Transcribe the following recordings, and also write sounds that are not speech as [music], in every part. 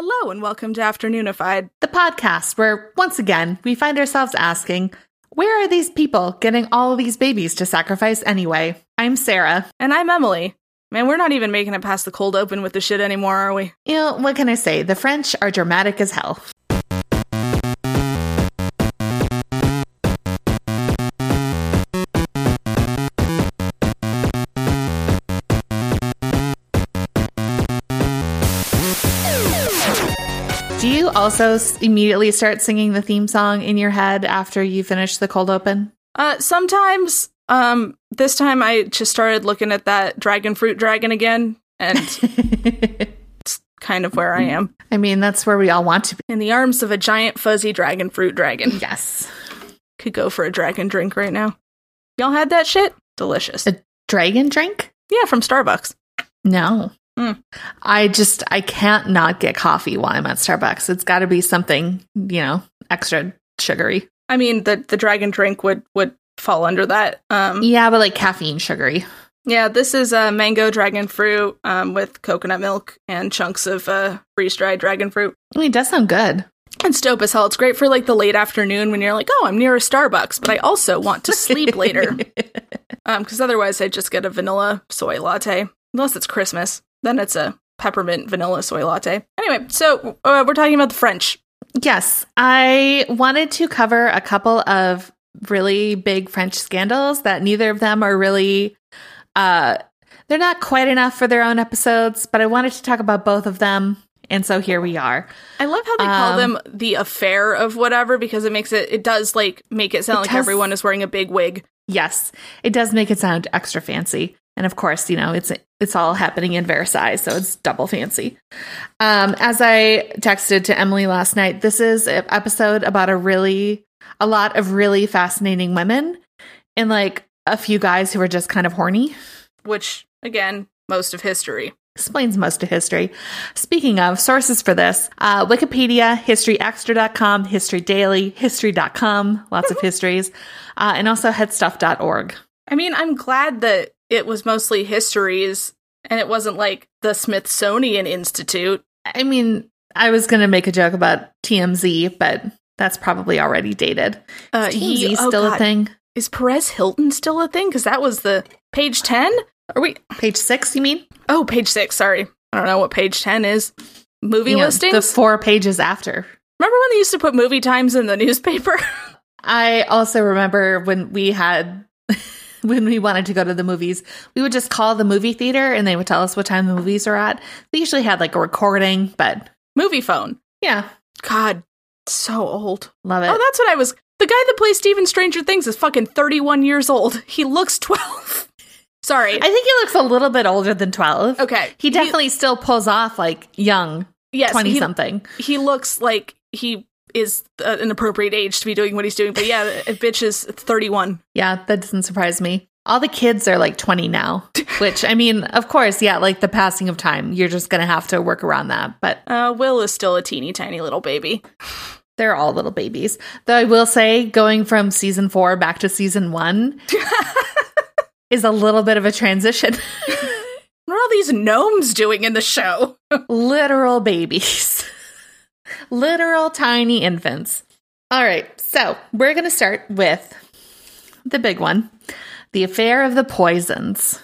Hello and welcome to Afternoonified. the podcast where, once again, we find ourselves asking, where are these people getting all of these babies to sacrifice anyway? I'm Sarah. And I'm Emily. Man, we're not even making it past the cold open with the shit anymore, are we? You know, what can I say? The French are dramatic as hell. Also immediately start singing the theme song in your head after you finish the cold open? Uh, sometimes, um, this time I just started looking at that dragon fruit dragon again, and [laughs] it's kind of where I am. I mean, that's where we all want to be. In the arms of a giant fuzzy dragon fruit dragon. Yes. Could go for a dragon drink right now. Y'all had that shit? Delicious. A dragon drink? Yeah, from Starbucks. No. Mm. I just I can't not get coffee while I'm at Starbucks. It's got to be something, you know, extra sugary. I mean, the the dragon drink would would fall under that. Um, Yeah, but like caffeine sugary. Yeah, this is uh, mango dragon fruit um, with coconut milk and chunks of uh, freeze dried dragon fruit. I mean, it does sound good. It's dope as hell. It's great for like the late afternoon when you're like, oh, I'm near a Starbucks, but I also want to sleep later. [laughs] Because otherwise, I just get a vanilla soy latte. Unless it's Christmas, then it's a peppermint vanilla soy latte. Anyway, so uh, we're talking about the French. Yes, I wanted to cover a couple of really big French scandals that neither of them are really uh they're not quite enough for their own episodes, but I wanted to talk about both of them. And so here we are. I love how they call Um, them the affair of whatever because it makes it, it does like make it sound It like does- everyone is wearing a big wig. Yes, it does make it sound extra fancy. And of course, you know, it's it's all happening in Versailles, so it's double fancy. Um, as I texted to Emily last night, this is an episode about a really a lot of really fascinating women and like a few guys who are just kind of horny. which again, most of history. Explains most of history. Speaking of sources for this, uh, Wikipedia, HistoryExtra.com, History Daily, History.com, lots of histories, uh, and also HeadStuff.org. I mean, I'm glad that it was mostly histories and it wasn't like the Smithsonian Institute. I mean, I was going to make a joke about TMZ, but that's probably already dated. Uh, Is TMZ ye- oh still a thing? Is Perez Hilton still a thing? Because that was the page 10? Are we? Page six, you mean? Oh, page six. Sorry. I don't know what page 10 is. Movie You know, listings? the four pages after. Remember when they used to put movie times in the [laughs] newspaper? I also remember when we had. [laughs] When we wanted to go to the movies, we would just call the movie theater and they would tell us what time the movies are at. They usually had like a recording, but movie phone. yeah, God, so old. love it. Oh, that's what I was. The guy that plays Steven Stranger Things is fucking 31 years old. [laughs] He looks 12. [laughs] Sorry. I think he looks a little bit older than 12. okay. He definitely still pulls off like young, yes, 20 he, something. he looks like he is uh, an appropriate age to be doing what he's doing. But yeah, a bitch is 31. Yeah, that doesn't surprise me. All the kids are like 20 now, [laughs] which I mean, of course, yeah, like the passing of time, you're just going to have to work around that. But Uh, Will is still a teeny tiny little baby. [sighs] they're all little babies. Though I will say, going from season four back to season one [laughs] is a little bit of a transition. [laughs] What are all these gnomes doing in the show? Literal babies, literal tiny infants. All right, so we're going to start with the big one the affair of the poisons.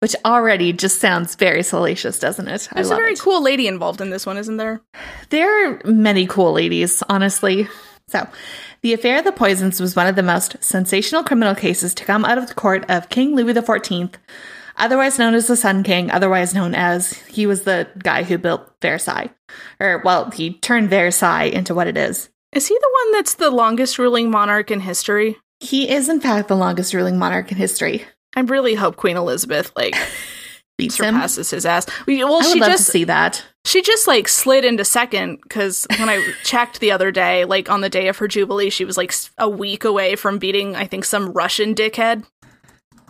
Which already just sounds very salacious, doesn't it? There's a very it. cool lady involved in this one, isn't there? There are many cool ladies, honestly. So, the affair of the poisons was one of the most sensational criminal cases to come out of the court of King Louis XIV, otherwise known as the Sun King, otherwise known as he was the guy who built Versailles. Or, well, he turned Versailles into what it is. Is he the one that's the longest ruling monarch in history? He is, in fact, the longest ruling monarch in history. I really hope Queen Elizabeth like [laughs] Beats him. surpasses his ass. Well, she love just to see that. she just like slid into second because when I [laughs] checked the other day, like on the day of her jubilee, she was like a week away from beating I think some Russian dickhead.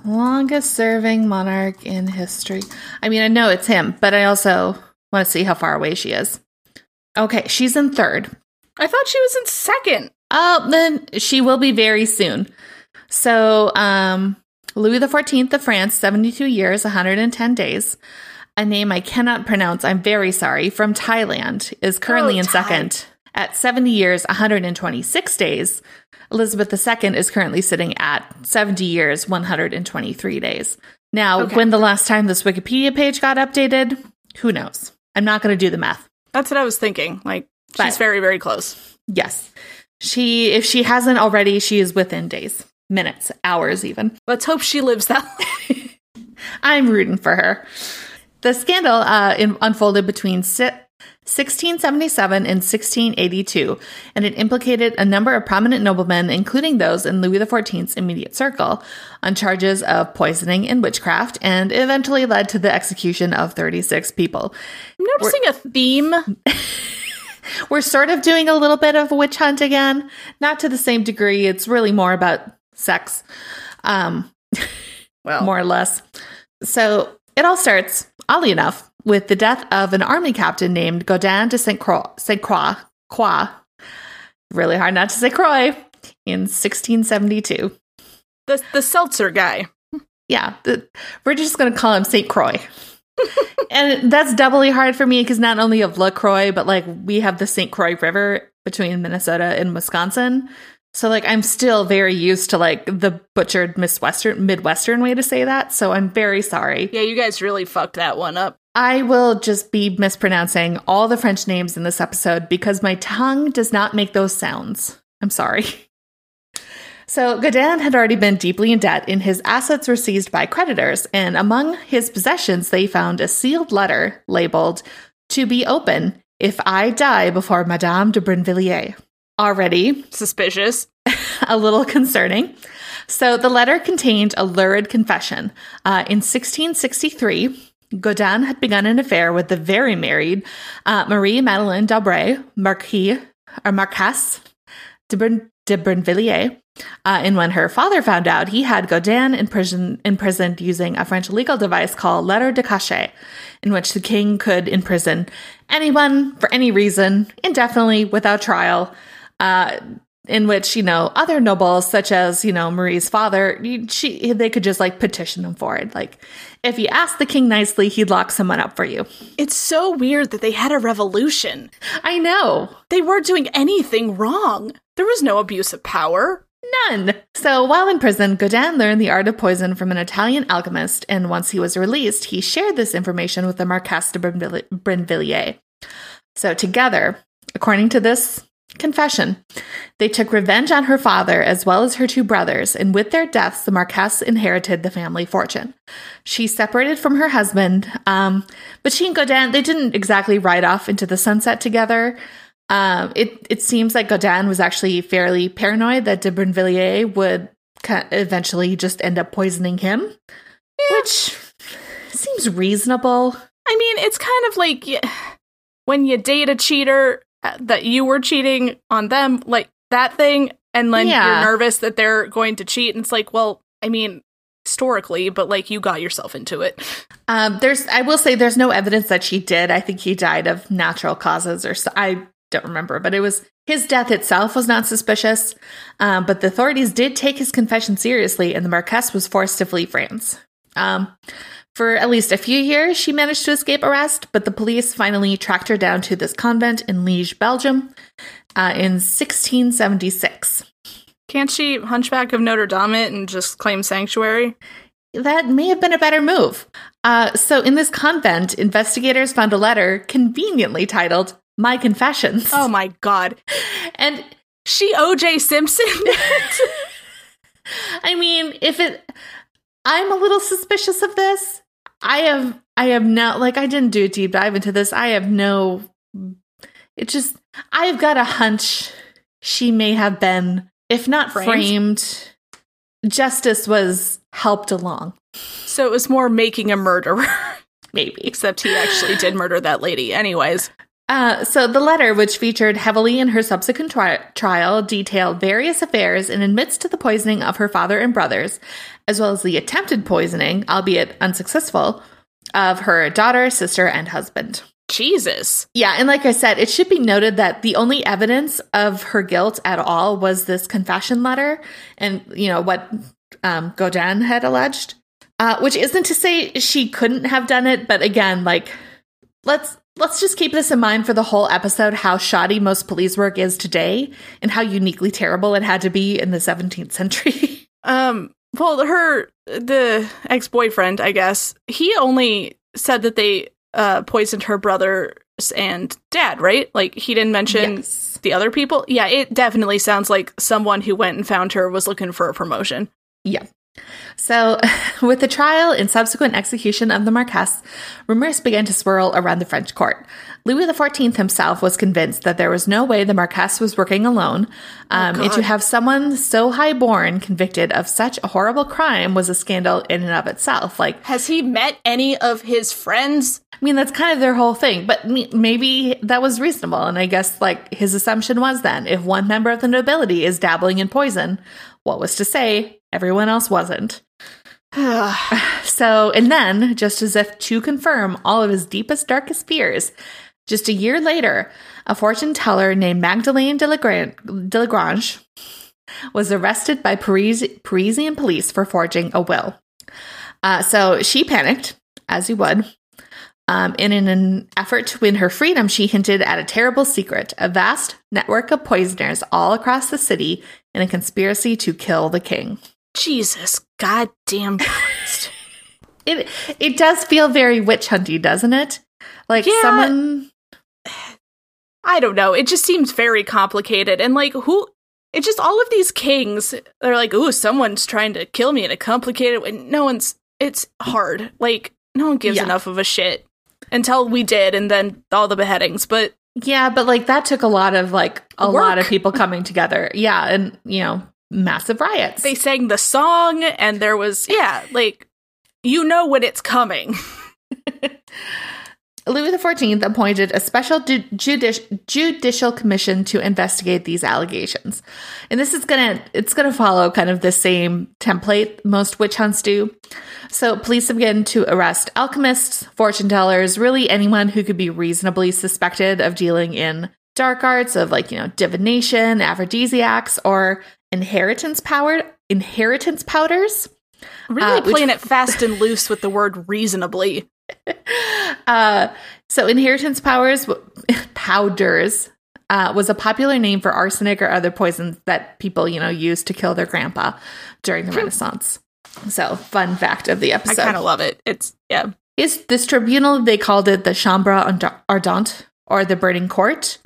Longest serving monarch in history. I mean, I know it's him, but I also want to see how far away she is. Okay, she's in third. I thought she was in second. Oh, then she will be very soon. So, um, Louis XIV of France, 72 years, 110 days. a name I cannot pronounce, I'm very sorry, from Thailand, is currently Oh, in Thai. second at 70 years, 126 days. Elizabeth II is currently sitting at 70 years, 123 days. Now, Okay. when the last time this Wikipedia page got updated, who knows? I'm not going to do the math. That's what I was thinking. Like she's But- very, very close. Yes. She, if she hasn't already, she is within days, minutes, hours even. Let's hope she lives that. [laughs] [laughs] I'm rooting for her. The scandal uh, in, unfolded between si- 1677 and 1682, and it implicated a number of prominent noblemen, including those in Louis XIV's immediate circle, on charges of poisoning and witchcraft, and eventually led to the execution of 36 people. I'm noticing a theme. [laughs] We're sort of doing a little bit of a witch hunt again, not to the same degree. It's really more about sex. Um, [laughs] Well, more or less. So it all starts, oddly enough, with the death of an army captain named Godin de Saint Croix. Saint Croix. Croix. Really hard not to say Croix. In 1672. the the seltzer guy. Yeah, the, we're just going to call him Saint Croix. [laughs] and that's doubly hard for me because not only of LaCroix, but like we have the St. Croix River between Minnesota and Wisconsin. So like I'm still very used to like the butchered Midwestern Midwestern way to say that. So I'm very sorry. Yeah, you guys really fucked that one up. I will just be mispronouncing all the French names in this episode because my tongue does not make those sounds. I'm sorry. So, Godin had already been deeply in debt, and his assets were seized by creditors. And among his possessions, they found a sealed letter labeled, To be open if I die before Madame de Brinvilliers. Already Suspicious. [laughs] a little concerning. So the letter contained a lurid confession. Uh, in 1663, Godin had begun an affair with the very married uh, Marie Madeleine d'Aubray, Marquis or Marquesse de, de Brinvilliers. Uh, and when her father found out, he had Godin in prison, imprisoned using a French legal device called lettre de cachet, in which the king could imprison anyone for any reason, indefinitely, without trial. Uh, in which you know other nobles such as you know marie's father she they could just like petition him for it like if you ask the king nicely he'd lock someone up for you It's so weird that they had a revolution. i know They weren't doing anything wrong. There was no abuse of power. none so while in prison godin learned the art of poison from an italian alchemist and once he was released he shared this information with the marquess de brinvilliers so together according to this confession they took revenge on her father as well as her two brothers, and with their deaths, the Marquess inherited the family fortune. She separated from her husband, um, but she and Godin, they didn't exactly ride off into the sunset together. Um, it, it seems like Godin was actually fairly paranoid that de Brinvilliers would eventually just end up poisoning him, which seems reasonable. I mean, it's kind of like when you date a cheater that you were cheating on them, like that thing, and then Yeah. you're nervous that they're going to cheat. And it's like, well, I mean, historically, but like you got yourself into it. Um, there's, I will say, there's no evidence that she did. I think he died of natural causes, or so, I don't remember, but it was his death itself was not suspicious. Um, but the authorities did take his confession seriously, and the Marquess was forced to flee France. Um, for at least a few years, she managed to escape arrest, but the police finally tracked her down to this convent in Liege, Belgium, uh, in 1676. Can't she hunchback of Notre Dame it and just claim sanctuary? That may have been a better move. Uh, so, in this convent, investigators found a letter conveniently titled My Confessions. Oh my god. And She OJ Simpson? [laughs] [laughs] I mean, if it, I'm a little suspicious of this. I have, I have not, like, I didn't do a deep dive into this. I have no, it just, I've got a hunch she may have been, if not Framed? framed, justice was helped along, so it was more making a murderer, [laughs] maybe. except he actually did murder that lady. Anyways, Uh, so the letter, which featured heavily in her subsequent tri- trial, detailed various affairs and admits to the poisoning of her father and brothers, as well as the attempted poisoning, albeit unsuccessful, of her daughter, sister, and husband. Jesus. Yeah, and like I said, it should be noted that the only evidence of her guilt at all was this confession letter and, you know, what um, Godin had alleged. Uh, which isn't to say she couldn't have done it, but again, like let's let's just keep this in mind for the whole episode how shoddy most police work is today and how uniquely terrible it had to be in the 17th century. [laughs] Um, well, her the ex boyfriend, I guess, he only said that they uh poisoned her brothers and dad, right? Like he didn't mention Yes. the other people. Yeah, it definitely sounds like someone who went and found her was looking for a promotion. Yeah. So, [laughs] with the trial and subsequent execution of the Marquess, rumors began to swirl around the French court. Louis XIV himself was convinced that there was no way the Marquess was working alone, um, and to have someone so high born convicted of such a horrible crime was a scandal in and of itself. Like, Has he met any of his friends? I mean, that's kind of their whole thing, but maybe that was reasonable. And I guess, like, his assumption was then if one member of the nobility is dabbling in poison, what was to say everyone else wasn't? [sighs] [sighs] So, and then, just as if to confirm all of his deepest, darkest fears, just a year later, a fortune teller named Magdalene de Lagrange, de was arrested by Paris, Parisian police for forging a will. Uh, so she panicked, as you would. Um, and in an effort to win her freedom, she hinted at a terrible secret a vast network of poisoners all across the city in a conspiracy to kill the king. Jesus goddamn Christ. [laughs] It it does feel very witch hunty, doesn't it? Like Yeah. someone I don't know. It just seems very complicated. And like, who? It's just all of these kings. They're like, ooh, someone's trying to kill me in a complicated way. No one's. It's hard. Like, no one gives Yeah. enough of a shit until we did, and then all the beheadings. But Yeah, but like that took a lot of like a Work. lot of people coming together. Yeah, and you know, massive riots. they sang the song, and there was yeah, like you know when it's coming. [laughs] Louis XIV appointed a special ju- judici- judicial commission to investigate these allegations. And this is going to it's going to follow kind of the same template most witch hunts do. So police began to arrest alchemists, fortune tellers, really anyone who could be reasonably suspected of dealing in dark arts of like, you know, divination, aphrodisiacs or inheritance powered inheritance powders. Really Uh, which- playing it [laughs] fast and loose with the word reasonably. [laughs] Uh, so inheritance powers [laughs] powders uh, was a popular name for arsenic or other poisons that people you know used to kill their grandpa during the Renaissance. So fun fact of the episode. I kind of love it. It's yeah. is this tribunal they called it the Chambre Ardente or the Burning Court,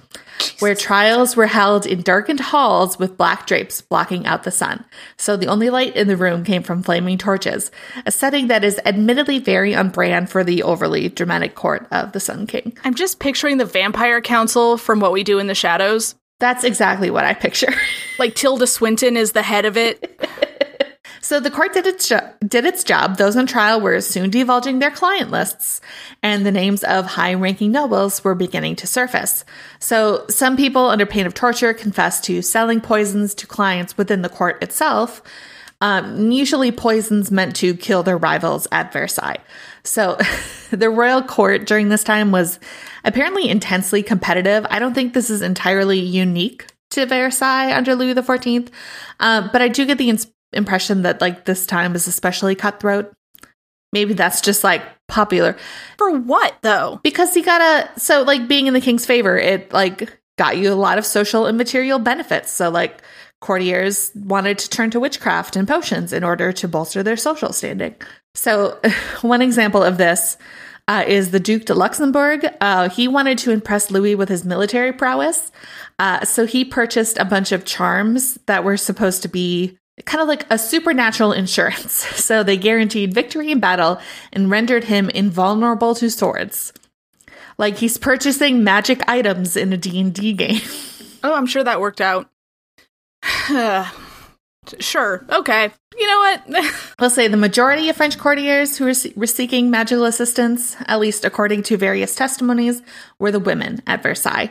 where trials were held in darkened halls with black drapes blocking out the sun. So the only light in the room came from flaming torches, a setting that is admittedly very on brand for the overly dramatic court of the Sun King. I'm just picturing the vampire council from what we do in the shadows. That's exactly what I picture. [laughs] Like Tilda Swinton is the head of it. [laughs] So the court did its jo- did its job. Those on trial were soon divulging their client lists, and the names of high-ranking nobles were beginning to surface. So some people, under pain of torture, confessed to selling poisons to clients within the court itself. Um, usually, poisons meant to kill their rivals at Versailles. So [laughs] the royal court during this time was apparently intensely competitive. I don't think this is entirely unique to Versailles under Louis XIV, uh, but I do get the ins- impression that like this time is especially cutthroat. Maybe that's just like popular For what though? because he got a so like being in the king's favor, it like got you a lot of social and material benefits. So like courtiers wanted to turn to witchcraft and potions in order to bolster their social standing. So [laughs] one example of this uh, is the Duke de Luxembourg. Uh, he wanted to impress Louis with his military prowess. Uh, so he purchased a bunch of charms that were supposed to be kind of like a supernatural insurance. [laughs] So they guaranteed victory in battle and rendered him invulnerable to swords. Like he's purchasing magic items in a D&D game. [laughs] Oh, I'm sure that worked out. [sighs] sure. Okay. You know what? [laughs] We'll say the majority of French courtiers who were, were seeking magical assistance, at least according to various testimonies, were the women at Versailles.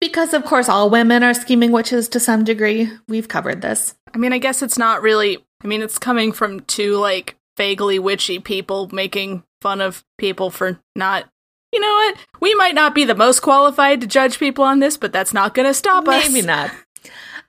Because, of course, all women are scheming witches to some degree. We've covered this. I mean, I guess it's not really. I mean, it's coming from two like vaguely witchy people making fun of people for not. You know what? We might not be the most qualified to judge people on this, but that's not going to stop us. Maybe not.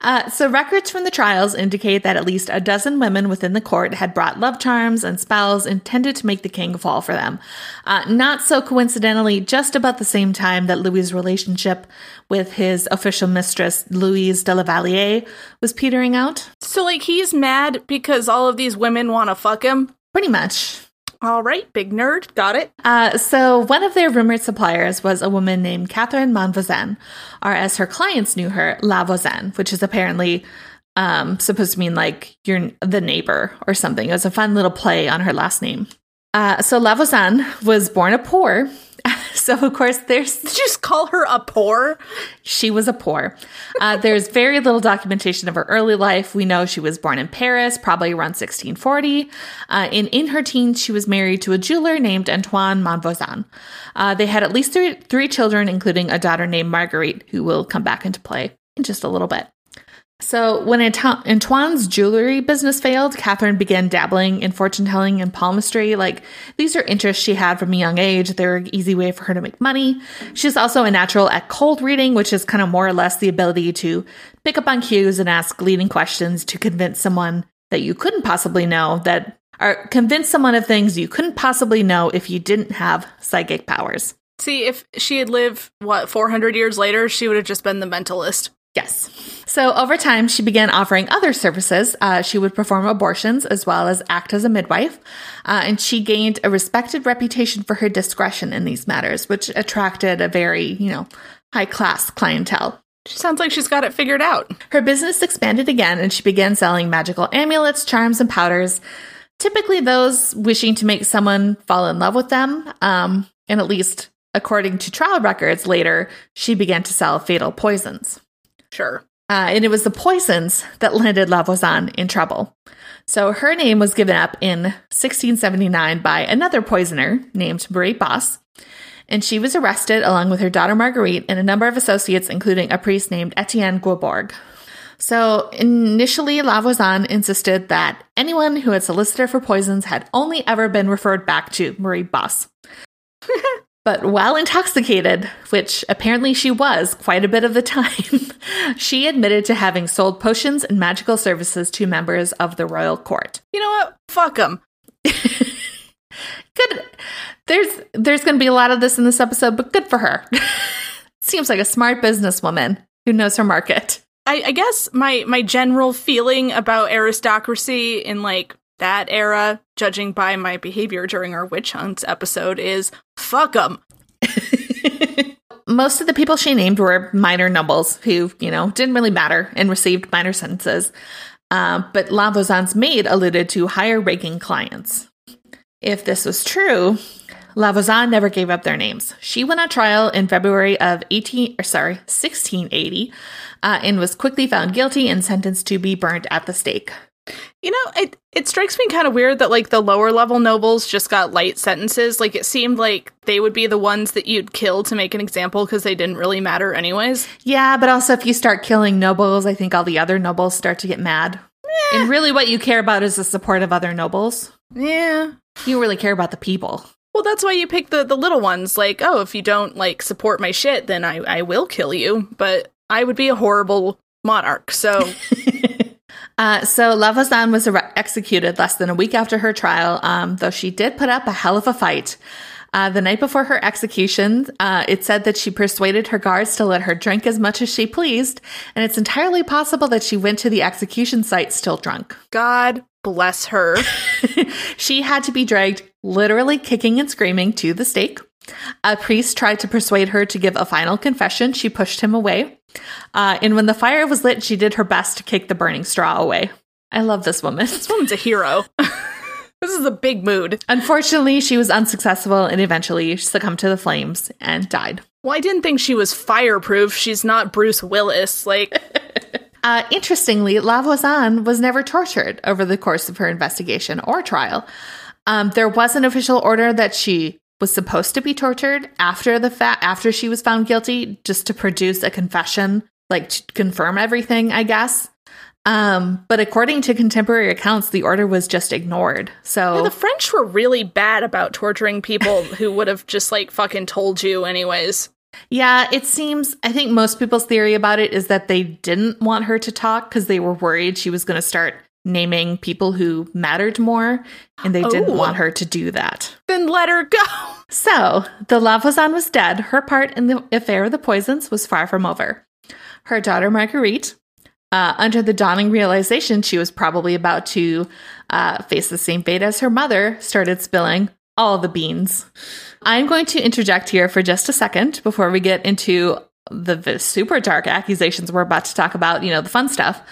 Uh, so, records from the trials indicate that at least a dozen women within the court had brought love charms and spells intended to make the king fall for them. Uh, not so coincidentally, just about the same time that Louis's relationship with his official mistress, Louise de la Valliere, was petering out. So, like, he's mad because all of these women want to fuck him? Pretty much. All right, big nerd. Got it. Uh, so, one of their rumored suppliers was a woman named Catherine Monvoisin, or as her clients knew her, La Voisin, which is apparently um, supposed to mean like you're the neighbor or something. It was a fun little play on her last name. Uh, so, La Voisin was born a poor [laughs] so of course there's Did you just call her a poor? she was a poor. Uh, there's very little documentation of her early life. We know she was born in Paris, probably around 1640. Uh, and in her teens, she was married to a jeweler named Antoine Monvoisin. Uh, they had at least three, three children, including a daughter named Marguerite, who will come back into play in just a little bit. So, when Antoine's jewelry business failed, Catherine began dabbling in fortune telling and palmistry. Like, these are interests she had from a young age. They're an easy way for her to make money. She's also a natural at cold reading, which is kind of more or less the ability to pick up on cues and ask leading questions to convince someone that you couldn't possibly know that, or convince someone of things you couldn't possibly know if you didn't have psychic powers. See, if she had lived, what, 400 years later, she would have just been the mentalist. Yes. So over time, she began offering other services. Uh, she would perform abortions as well as act as a midwife. Uh, and she gained a respected reputation for her discretion in these matters, which attracted a very, you know, high class clientele. She sounds like she's got it figured out. Her business expanded again and she began selling magical amulets, charms, and powders. Typically, those wishing to make someone fall in love with them. Um, and at least according to trial records later, she began to sell fatal poisons. Sure. Uh, and it was the poisons that landed La Voisin in trouble. So her name was given up in 1679 by another poisoner named Marie Bosse. And she was arrested along with her daughter Marguerite and a number of associates, including a priest named Etienne Guibourg. So initially, La Voisin insisted that anyone who had solicited for poisons had only ever been referred back to Marie Bosse. [laughs] But while intoxicated, which apparently she was quite a bit of the time, [laughs] she admitted to having sold potions and magical services to members of the royal court. You know what? Fuck them. [laughs] Good. There's there's going to be a lot of this in this episode, but good for her. [laughs] Seems like a smart businesswoman who knows her market. I, I guess my my general feeling about aristocracy in like that era, judging by my behavior during our witch hunts episode, is fuck them. [laughs] Most of the people she named were minor nobles who, you know, didn't really matter and received minor sentences. Uh, but La Voisin's maid alluded to higher ranking clients. If this was true, La Voisin never gave up their names. She went on trial in February of 18, or sorry, 1680, uh, and was quickly found guilty and sentenced to be burned at the stake. You know, it it strikes me kind of weird that like the lower level nobles just got light sentences. Like it seemed like they would be the ones that you'd kill to make an example because they didn't really matter anyways. Yeah, but also if you start killing nobles, I think all the other nobles start to get mad. And really, what you care about is the support of other nobles. Yeah. You really care about the people. Well, that's why you pick the the little ones. Like, oh, if you don't like support my shit, then I I will kill you. But I would be a horrible monarch. So [laughs] Uh, so La Voisin was ar- executed less than a week after her trial, um, though she did put up a hell of a fight. Uh, the night before her execution, uh, it said that she persuaded her guards to let her drink as much as she pleased, and it's entirely possible that she went to the execution site still drunk. God bless her. [laughs] she had to be dragged literally kicking and screaming to the stake. A priest tried to persuade her to give a final confession. She pushed him away. Uh, and when the fire was lit, she did her best to kick the burning straw away. I love this woman. This woman's a hero. [laughs] this is a big mood. Unfortunately, she was unsuccessful and eventually succumbed to the flames and died. Well, I didn't think she was fireproof. She's not Bruce Willis. Like, [laughs] Uh, interestingly, La Voisin was never tortured over the course of her investigation or trial. Um, there was an official order that she was supposed to be tortured after the fact, after she was found guilty, just to produce a confession, like to confirm everything, I guess. Um, but according to contemporary accounts, the order was just ignored. So yeah, the French were really bad about torturing people [laughs] who would have just like fucking told you, anyways. Yeah, it seems, I think most people's theory about it is that they didn't want her to talk because they were worried she was going to start naming people who mattered more, and they didn't Oh. want her to do that. Then let her go. So, the La Voisin was dead. Her part in the affair of the poisons was far from over. Her daughter, Marguerite, uh, under the dawning realization she was probably about to uh, face the same fate as her mother, started spilling all the beans. I'm going to interject here for just a second before we get into the, the super dark accusations we're about to talk about, you know, the fun stuff.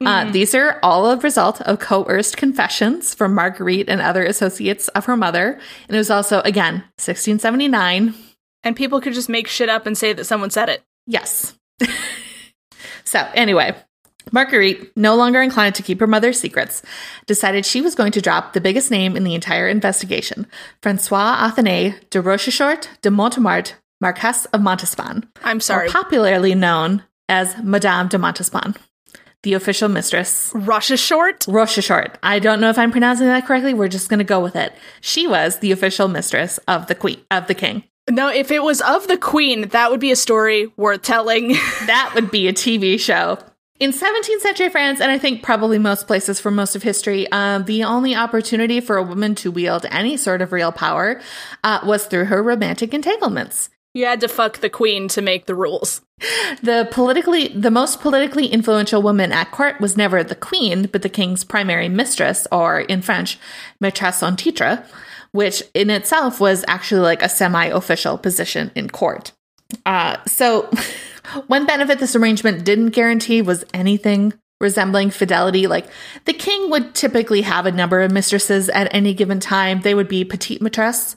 Uh, these are all a result of coerced confessions from Marguerite and other associates of her mother. And it was also, again, 1679. And people could just make shit up and say that someone said it. Yes. [laughs] so, anyway, Marguerite, no longer inclined to keep her mother's secrets, decided she was going to drop the biggest name in the entire investigation Francois Athenay de Rochechort de Montemart, Marquess of Montespan, I'm sorry. popularly known as Madame de Montespan, the official mistress. Russia short? Rochechort. I don't know if I'm pronouncing that correctly. We're just going to go with it. She was the official mistress of the queen of the king. No, if it was of the queen, that would be a story worth telling. [laughs] That would be a TV show. In 17th century France, and I think probably most places for most of history, um, the only opportunity for a woman to wield any sort of real power uh, was through her romantic entanglements. You had to fuck the queen to make the rules. The politically, the most politically influential woman at court was never the queen, but the king's primary mistress, or in French, maîtresse en titre, which in itself was actually like a semi-official position in court. Uh, so, [laughs] one benefit this arrangement didn't guarantee was anything resembling fidelity. Like the king would typically have a number of mistresses at any given time. They would be petite maîtresse,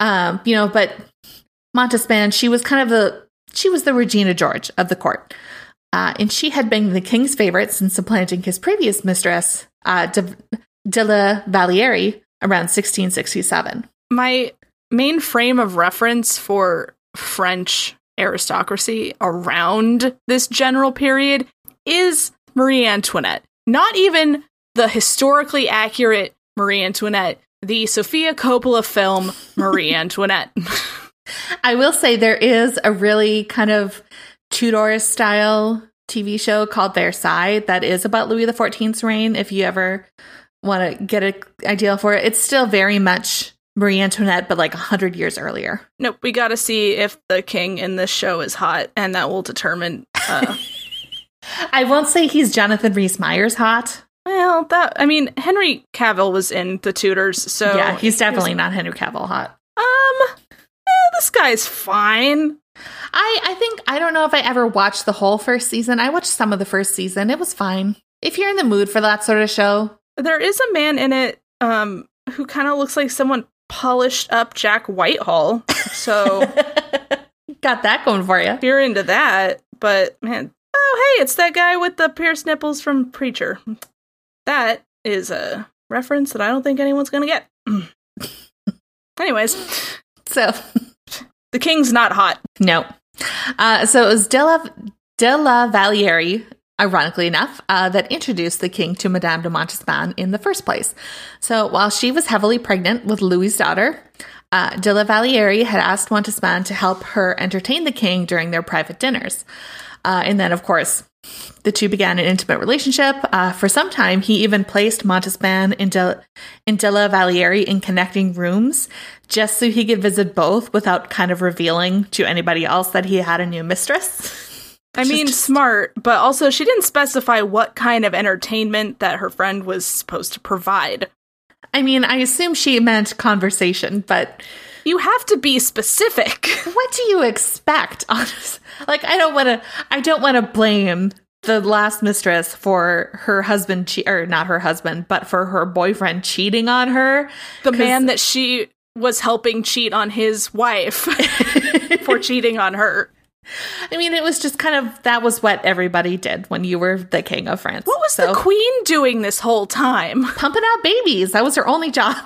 um, you know, but Montespan, she was kind of the she was the Regina George of the court. Uh, and she had been the king's favorite since supplanting his previous mistress, uh, de, de la Valliere, around 1667. My main frame of reference for French aristocracy around this general period is Marie Antoinette. Not even the historically accurate Marie Antoinette, the Sofia Coppola film Marie [laughs] Antoinette. [laughs] I will say there is a really kind of Tudor style TV show called Versailles that is about Louis XIV's reign. If you ever want to get an idea for it, it's still very much Marie Antoinette, but like a hundred years earlier. nope, we gotta see if the king in this show is hot, and that will determine. Uh, [laughs] I won't say he's Jonathan Rhys Meyers hot. well, that I mean, Henry Cavill was in The Tudors, so yeah, he's definitely not Henry Cavill hot. Um, this guy's fine. I I think I don't know if I ever watched the whole first season. I watched some of the first season. It was fine. If you're in the mood for that sort of show, There is a man in it um who kind of looks like someone polished up Jack Whitehall. So [laughs] got that going for you. if you're into that, but man, oh hey, it's that guy with the pierced nipples from Preacher. That is a reference that I don't think anyone's gonna get. [clears throat] Anyways, So the king's not hot. no. Uh, so it was De La, De La Valliere, ironically enough, uh, that introduced the king to Madame de Montespan in the first place. So while she was heavily pregnant with Louis's daughter, uh, de la Valliere had asked Montespan to help her entertain the king during their private dinners. Uh, and then, of course, the two began an intimate relationship. Uh, for some time, he even placed Montespan and de, and de la Valliere in connecting rooms just so he could visit both without kind of revealing to anybody else that he had a new mistress. I mean, smart, but also she didn't specify what kind of entertainment that her friend was supposed to provide. I mean, I assume she meant conversation, but You have to be specific. [laughs] what do you expect? [laughs] Honest, like I don't want to. I don't want to blame the last mistress for her husband, che- or not her husband, but for her boyfriend cheating on her. the man that she was helping cheat on his wife [laughs] for cheating on her. I mean, it was just kind of that was what everybody did when you were the king of France. What was So, the queen doing this whole time? pumping out babies? That was her only job.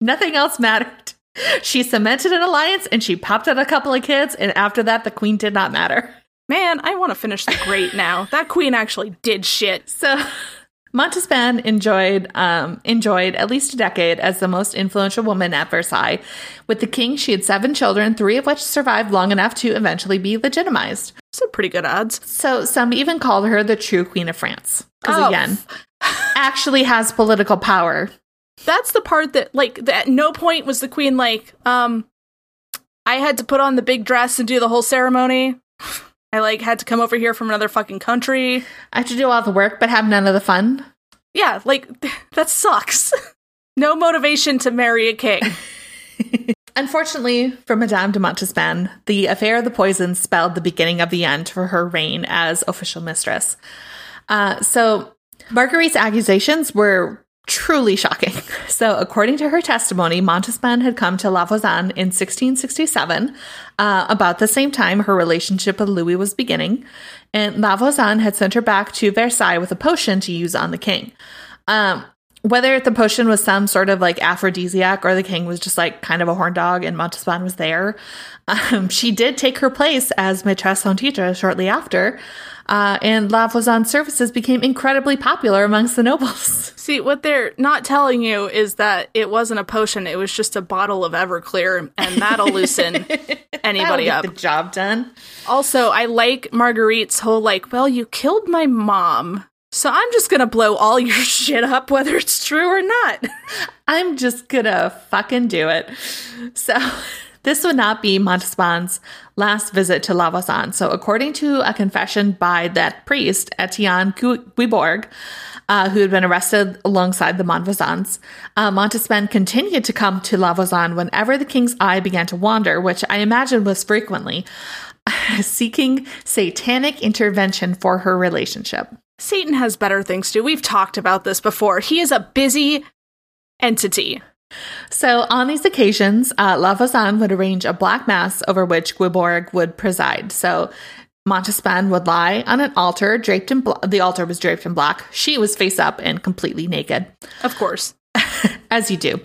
Nothing else mattered. [laughs] She cemented an alliance and she popped out a couple of kids, and after that, the queen did not matter. Man, I want to finish the great now. That queen actually did shit. So, [laughs] Montespan enjoyed um, enjoyed at least a decade as the most influential woman at Versailles. With the king, she had seven children, three of which survived long enough to eventually be legitimized. Some pretty good odds. So some even called her the true queen of France. Because Oh. again, actually has political power. That's the part that, like, that at no point was the queen like, um, I had to put on the big dress and do the whole ceremony. I like had to come over here from another fucking country. I have to do all the work but have none of the fun. Yeah, like [laughs] that sucks. [laughs] no motivation to marry a king. [laughs] Unfortunately for Madame de Montespan, the affair of the poison spelled the beginning of the end for her reign as official mistress. Uh, so, Marguerite's accusations were truly shocking. [laughs] So, according to her testimony, Montespan had come to La Voisin in 1667, uh, about the same time her relationship with Louis was beginning, and La Voisin had sent her back to Versailles with a potion to use on the king. Um, whether the potion was some sort of like aphrodisiac or the king was just like kind of a horn dog and Montespan was there, [laughs] um, she did take her place as maîtresse en titre shortly after, uh, and La Voisin's services became incredibly popular amongst the nobles. [laughs] See, what they're not telling you is that it wasn't a potion, it was just a bottle of Everclear, and that'll loosen [laughs] [laughs] anybody That'll up. the job done. Also, I like Marguerite's whole like, well, you killed my mom, so I'm just gonna blow all your shit up, whether it's true or not. I'm just gonna fucking do it. So, this would not be Montespan's last visit to La Voisin. So, according to a confession by that priest, Etienne Gu- Guibourg, uh, who had been arrested alongside the Monvoisins, uh, Montespan continued to come to La Voisin whenever the king's eye began to wander, which I imagine was frequently, [laughs] seeking satanic intervention for her relationship. Satan has better things to do. We've talked about this before. He is a busy entity. So on these occasions, uh, La Voisin would arrange a black mass over which Guibourg would preside. So Montespan would lie on an altar draped in bla- the altar was draped in black. She was face up and completely naked, Of course. [laughs] as you do.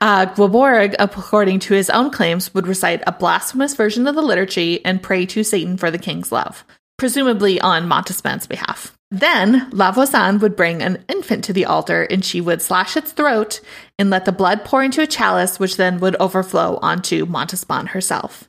Uh, Guibourg, according to his own claims, would recite a blasphemous version of the liturgy and pray to Satan for the king's love, presumably on Montespan's behalf. Then La Voisin would bring an infant to the altar and she would slash its throat and let the blood pour into a chalice, which then would overflow onto Montespan herself.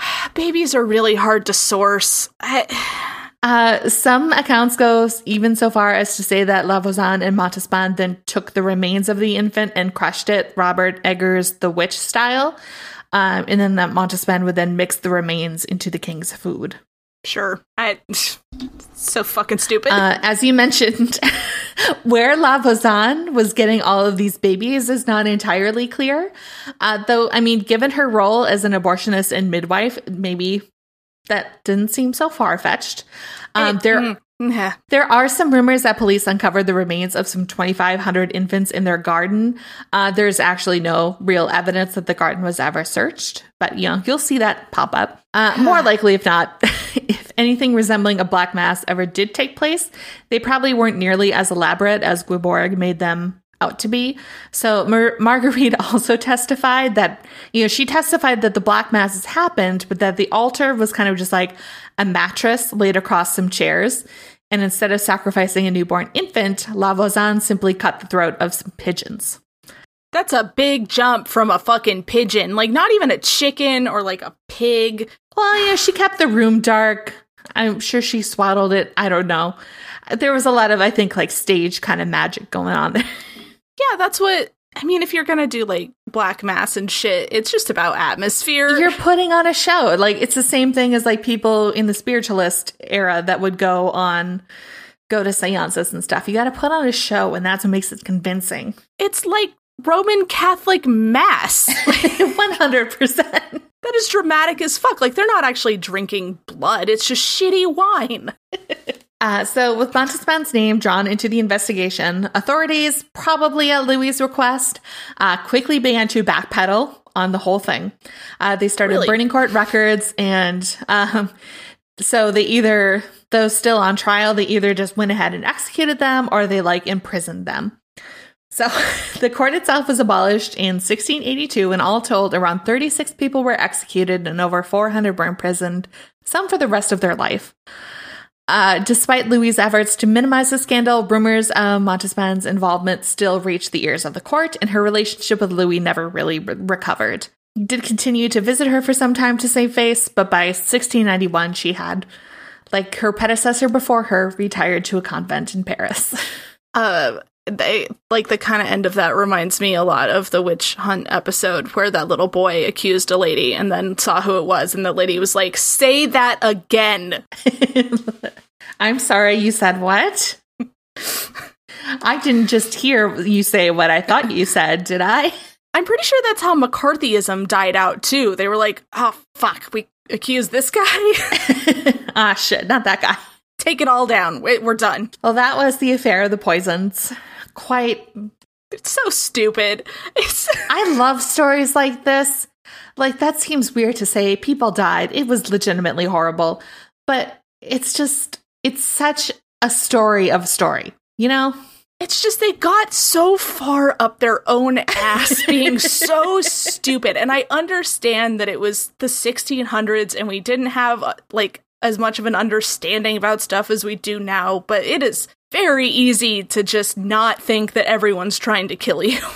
[sighs] Babies are really hard to source. I, [sighs] Uh, some accounts go even so far as to say that La Voisin and Montespan then took the remains of the infant and crushed it, Robert Eggers' The Witch style, um, and then that Montespan would then mix the remains into the king's food. sure. I [sighs] so fucking stupid. Uh, as you mentioned, [laughs] where La Voisin was getting all of these babies is not entirely clear. Uh, though, I mean, given her role as an abortionist and midwife, maybe that didn't seem so far fetched. Um, there, mm, yeah. there are some rumors that police uncovered the remains of some 2,500 infants in their garden. Uh, there's actually no real evidence that the garden was ever searched, but you know, you'll see that pop up. Uh, more likely, if not, [laughs] if anything resembling a black mass ever did take place, they probably weren't nearly as elaborate as Guibourg made them out to be. So Mar- Marguerite [laughs] also testified that, you know, she testified that the black masses happened, but that the altar was kind of just like a mattress laid across some chairs. And instead of sacrificing a newborn infant, La Voisin simply cut the throat of some pigeons. That's a big jump from a fucking pigeon. Like not even a chicken or like a pig. Well, yeah, she kept the room dark. I'm sure she swaddled it. I don't know. There was a lot of, I think, like stage kind of magic going on there. [laughs] Yeah, that's what I mean, if you're gonna do like black mass and shit, it's just about atmosphere. You're putting on a show. Like it's the same thing as like people in the spiritualist era that would go on go to seances and stuff. You got to put on a show and that's what makes it convincing. it's like Roman Catholic mass. [laughs] 100%. That is dramatic as fuck. Like they're not actually drinking blood, it's just shitty wine. [laughs] Uh, so, with Montespan's name drawn into the investigation, authorities, probably at Louis' request, uh, quickly began to backpedal on the whole thing. Uh, they started Really? burning court records, and um, so they either, those still on trial, they either just went ahead and executed them or they like imprisoned them. So, [laughs] the court itself was abolished in 1682, and all told, around 36 people were executed and over 400 were imprisoned, some for the rest of their life. Uh, despite Louis' efforts to minimize the scandal, rumors of Montespan's involvement still reached the ears of the court, and her relationship with Louis never really re- recovered. He did continue to visit her for some time to save face, but by 1691, she had, like her predecessor before her, retired to a convent in Paris. [laughs] Uh, they like the kind of end of that reminds me a lot of the witch hunt episode where that little boy accused a lady and then saw who it was, and the lady was like, "Say that again." [laughs] I'm sorry, you said what? [laughs] I didn't just hear you say what I thought you said, did I? I'm pretty sure that's how McCarthyism died out too. They were like, "Oh fuck, we accused this guy. [laughs] ah, shit, not that guy. Take it all down. We're done." Well, that was the affair of the poisons. Quite. It's so stupid. [laughs] It's I love stories like this. Like, that seems weird to say. People died. It was legitimately horrible. But it's just, it's such a story of a story, you know? It's just they got so far up their own [laughs] ass being so stupid. And I understand that it was the 1600s and we didn't have uh, like as much of an understanding about stuff as we do now, but it is very easy to just not think that everyone's trying to kill you. [laughs]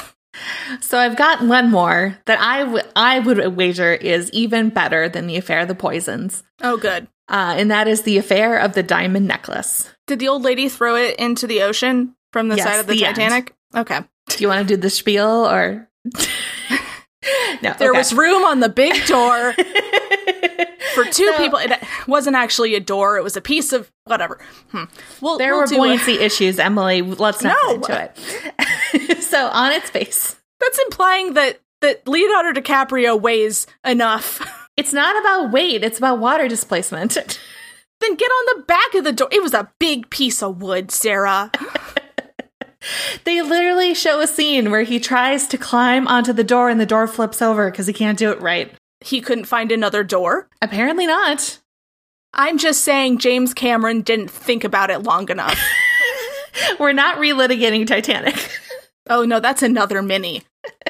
So I've got one more that I would I would wager is even better than the affair of the poisons. Oh, good. Uh, and that is the affair of the diamond necklace. Did the old lady throw it into the ocean from the Yes, side of the, the end. Titanic? Okay. Do you want to do the spiel or [laughs] [laughs] no? There okay. was room on the big door for two So- people. It wasn't actually a door, it was a piece of whatever. Hmm. Well, There we'll were do a- buoyancy issues, Emily. Let's not No. get into it. [laughs] so on its face, That's implying that that Leonardo DiCaprio weighs enough. [laughs] it's not about weight; it's about water displacement. [laughs] then get on the back of the door. It was a big piece of wood, Sarah. They literally show a scene where he tries to climb onto the door and the door flips over because he can't do it right. He couldn't find another door. Apparently not. I'm just saying James Cameron didn't think about it long enough. [laughs] We're not relitigating Titanic. oh no, that's another mini.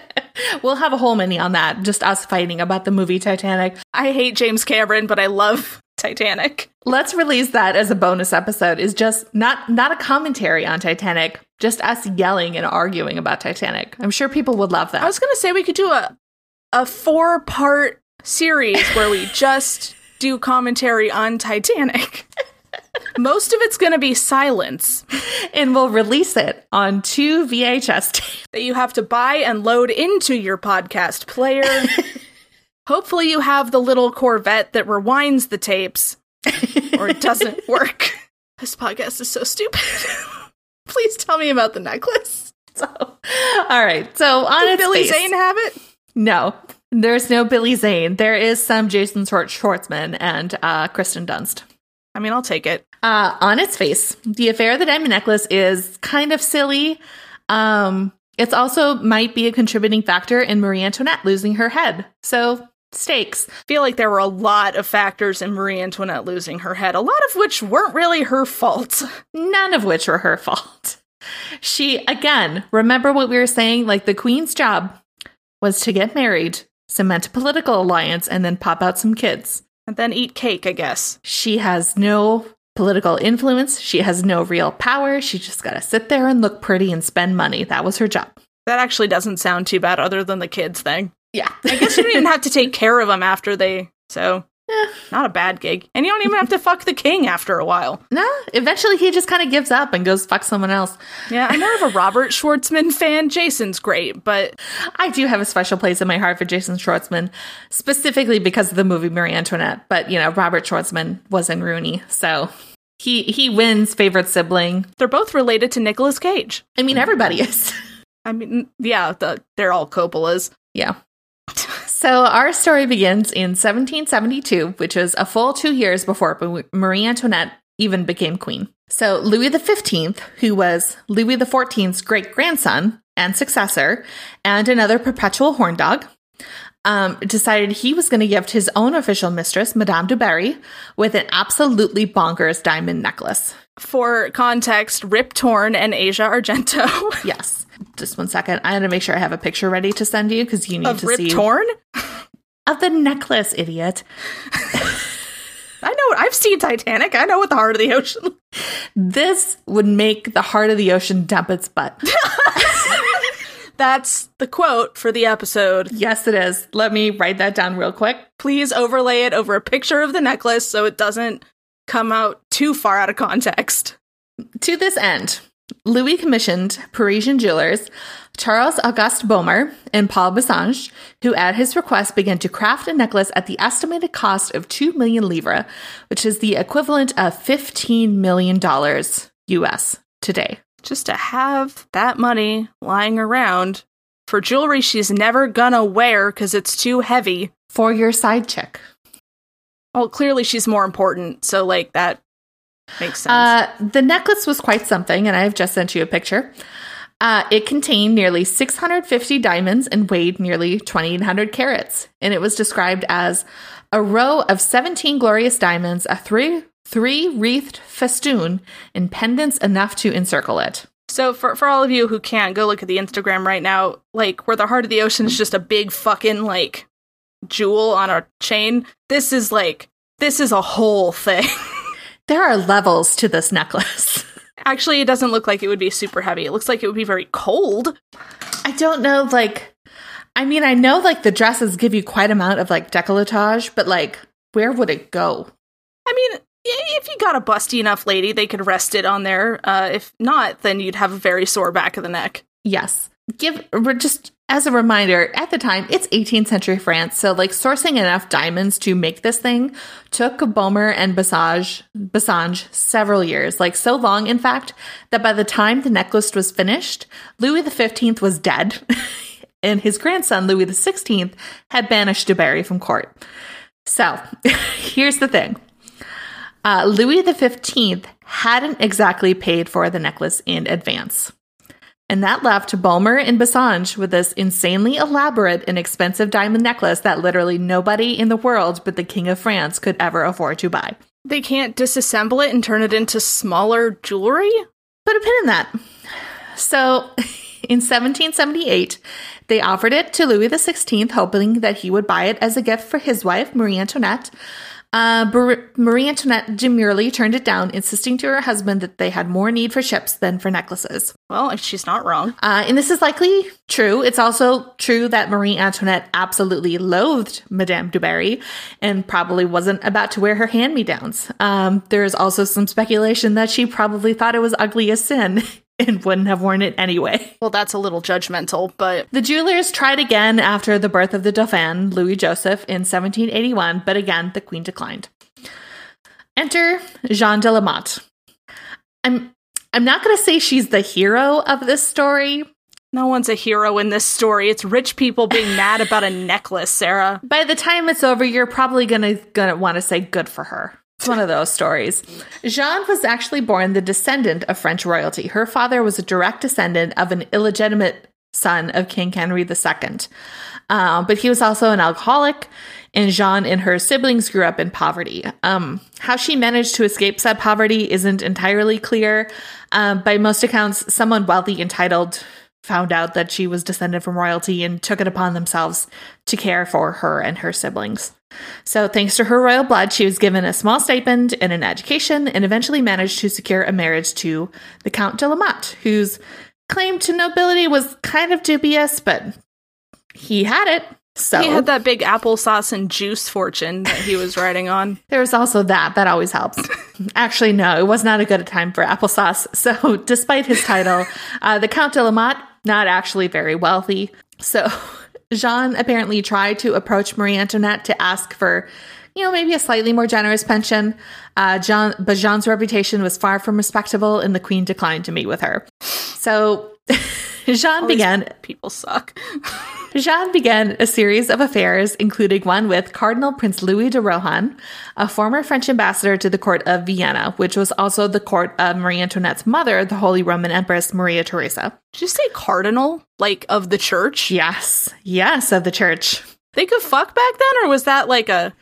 [laughs] we'll have a whole mini on that, just us fighting about the movie Titanic. I hate James Cameron, but I love Titanic. Let's release that as a bonus episode. Is just not not a commentary on Titanic, just us yelling and arguing about Titanic. I'm sure people would love that. I was gonna say we could do a a four part series where we [laughs] just do commentary on Titanic. Most of it's gonna be silence and we'll release it on two VHS tapes. that you have to buy and load into your podcast player. [laughs] Hopefully, you have the little Corvette that rewinds the tapes, or it doesn't [laughs] work. This podcast is so stupid. Please tell me about the necklace. So, all right. So on Did its Billy face- Zane have it? No, there's no Billy Zane. There is some Jason Schwar- Schwartzman and uh, Kirsten Dunst. I mean, I'll take it. Uh, on its face, the affair of the diamond necklace is kind of silly. Um, it's also might be a contributing factor in Marie Antoinette losing her head. So stakes. I feel like there were a lot of factors in Marie Antoinette losing her head, a lot of which weren't really her fault. none of which were her fault. She, again, remember what we were saying? Like the queen's job was to get married, cement a political alliance, and then pop out some kids. And then eat cake, I guess. She has no political influence. She has no real power. She just got to sit there and look pretty and spend money. That was her job. That actually doesn't sound too bad, other than the kids thing. Yeah. I guess you don't even [laughs] have to take care of them after they. So, Eh. not a bad gig. And you don't even have to fuck the king after a while. no, eventually he just kind of gives up and goes fuck someone else. Yeah, I'm more of a [laughs] Robert Schwartzman fan. Jason's great, but I do have a special place in my heart for Jason Schwartzman, specifically because of the movie Marie Antoinette. But you know, Robert Schwartzman was in Rooney, so he he wins favorite sibling. they're both related to Nicolas Cage. I mean, everybody is. I mean, yeah, the, they're all Coppola's. yeah. [laughs] So our story begins in 1772, which is a full two years before Marie Antoinette even became queen. So Louis XV, who was Louis XIV's great grandson and successor, and another perpetual horn dog, um, decided he was going to gift his own official mistress, Madame du Barry, with an absolutely bonkers diamond necklace. For context, Rip Torn and Asia Argento Yes. Just one second. I had to make sure I have a picture ready to send you because you need of to Rip see Torn. of the necklace, idiot. [laughs] I know. I've seen Titanic. I know what the heart of the ocean. [laughs] This would make the heart of the ocean dump its butt. [laughs] That's the quote for the episode. yes, it is. Let me write that down real quick. Please overlay it over a picture of the necklace so it doesn't come out too far out of context. To this end, Louis commissioned Parisian jewelers Charles Auguste Bomer and Paul Bassange, who at his request began to craft a necklace at the estimated cost of 2 million livres, which is the equivalent of $15 million US today. Just to have that money lying around for jewelry she's never gonna wear because it's too heavy. For your side chick. Well, clearly she's more important, so like that makes sense. Uh, the necklace was quite something, and I have just sent you a picture. Uh, it contained nearly 650 diamonds and weighed nearly 2,800 carats. And it was described as a row of 17 glorious diamonds, a three three wreathed festoon, and pendants enough to encircle it. So for for all of you who can't go look at the Instagram right now, like where the heart of the ocean is just a big fucking like jewel on a chain. This is like this is a whole thing. [laughs] There are levels to this necklace. [laughs] Actually, it doesn't look like it would be super heavy. It looks like it would be very cold. I don't know, like, I mean, I know like the dresses give you quite amount of like decolletage, but like, where would it go? I mean, if you got a busty enough lady, they could rest it on there. Uh, if not, then you'd have a very sore back of the neck. Yes. Give just as a reminder, at the time, it's 18th century France, so like sourcing enough diamonds to make this thing took Bomer and Bassange, Bassange several years, like so long, in fact, that by the time the necklace was finished, Louis XV was dead, [laughs] and his grandson Louis XVI had banished Dubarry from court. So [laughs] here's the thing. Uh, Louis XV hadn't exactly paid for the necklace in advance. And that left Bulmer and Bassange with this insanely elaborate and expensive diamond necklace that literally nobody in the world but the King of France could ever afford to buy. They can't disassemble it and turn it into smaller jewelry? Put a pin in that. So, [laughs] in 1778, they offered it to Louis XVI, hoping that he would buy it as a gift for his wife, Marie Antoinette. Uh, Bar- Marie Antoinette demurely turned it down, insisting to her husband that they had more need for ships than for necklaces. Well, she's not wrong. Uh, and this is likely true. It's also true that Marie Antoinette absolutely loathed Madame du Barry and probably wasn't about to wear her hand me downs. Um, there is also some speculation that she probably thought it was ugly as sin [laughs] and wouldn't have worn it anyway. Well, that's a little judgmental, but The jewelers tried again after the birth of the Dauphin, Louis Joseph, in 1781, but again, the queen declined. Enter Jeanne de la Motte. I'm I'm not going to say she's the hero of this story. no one's a hero in this story. It's rich people being mad about a [laughs] necklace, Sarah. By the time it's over, you're probably gonna gonna want to say good for her. It's one of those stories. Jeanne was actually born the descendant of French royalty. Her father was a direct descendant of an illegitimate son of King Henry II. Uh, but he was also an alcoholic, and Jeanne and her siblings grew up in poverty. Um, how she managed to escape said poverty isn't entirely clear. Um, by most accounts, someone wealthy and titled found out that she was descended from royalty and took it upon themselves to care for her and her siblings. So, thanks to her royal blood, she was given a small stipend and an education and eventually managed to secure a marriage to the Count de la Motte, whose claim to nobility was kind of dubious, but he had it. So, He had that big applesauce and juice fortune that he was riding on. [laughs] there's also that. That always helps. [laughs] Actually, no, it was not a good time for applesauce. So, [laughs] despite his title, uh, the Count de la Motte, not actually very wealthy. So, [laughs] Jean apparently tried to approach Marie Antoinette to ask for, you know, maybe a slightly more generous pension. Uh, Jean, but Jean's reputation was far from respectable, and the queen declined to meet with her. So, [laughs] Jean All began People suck. [laughs] Jean began a series of affairs, including one with Cardinal Prince Louis de Rohan, a former French ambassador to the court of Vienna, which was also the court of Marie Antoinette's mother, the Holy Roman Empress Maria Theresa. Did you say cardinal? Like of the church? Yes, yes, of the church. They could fuck back then, or was that like a.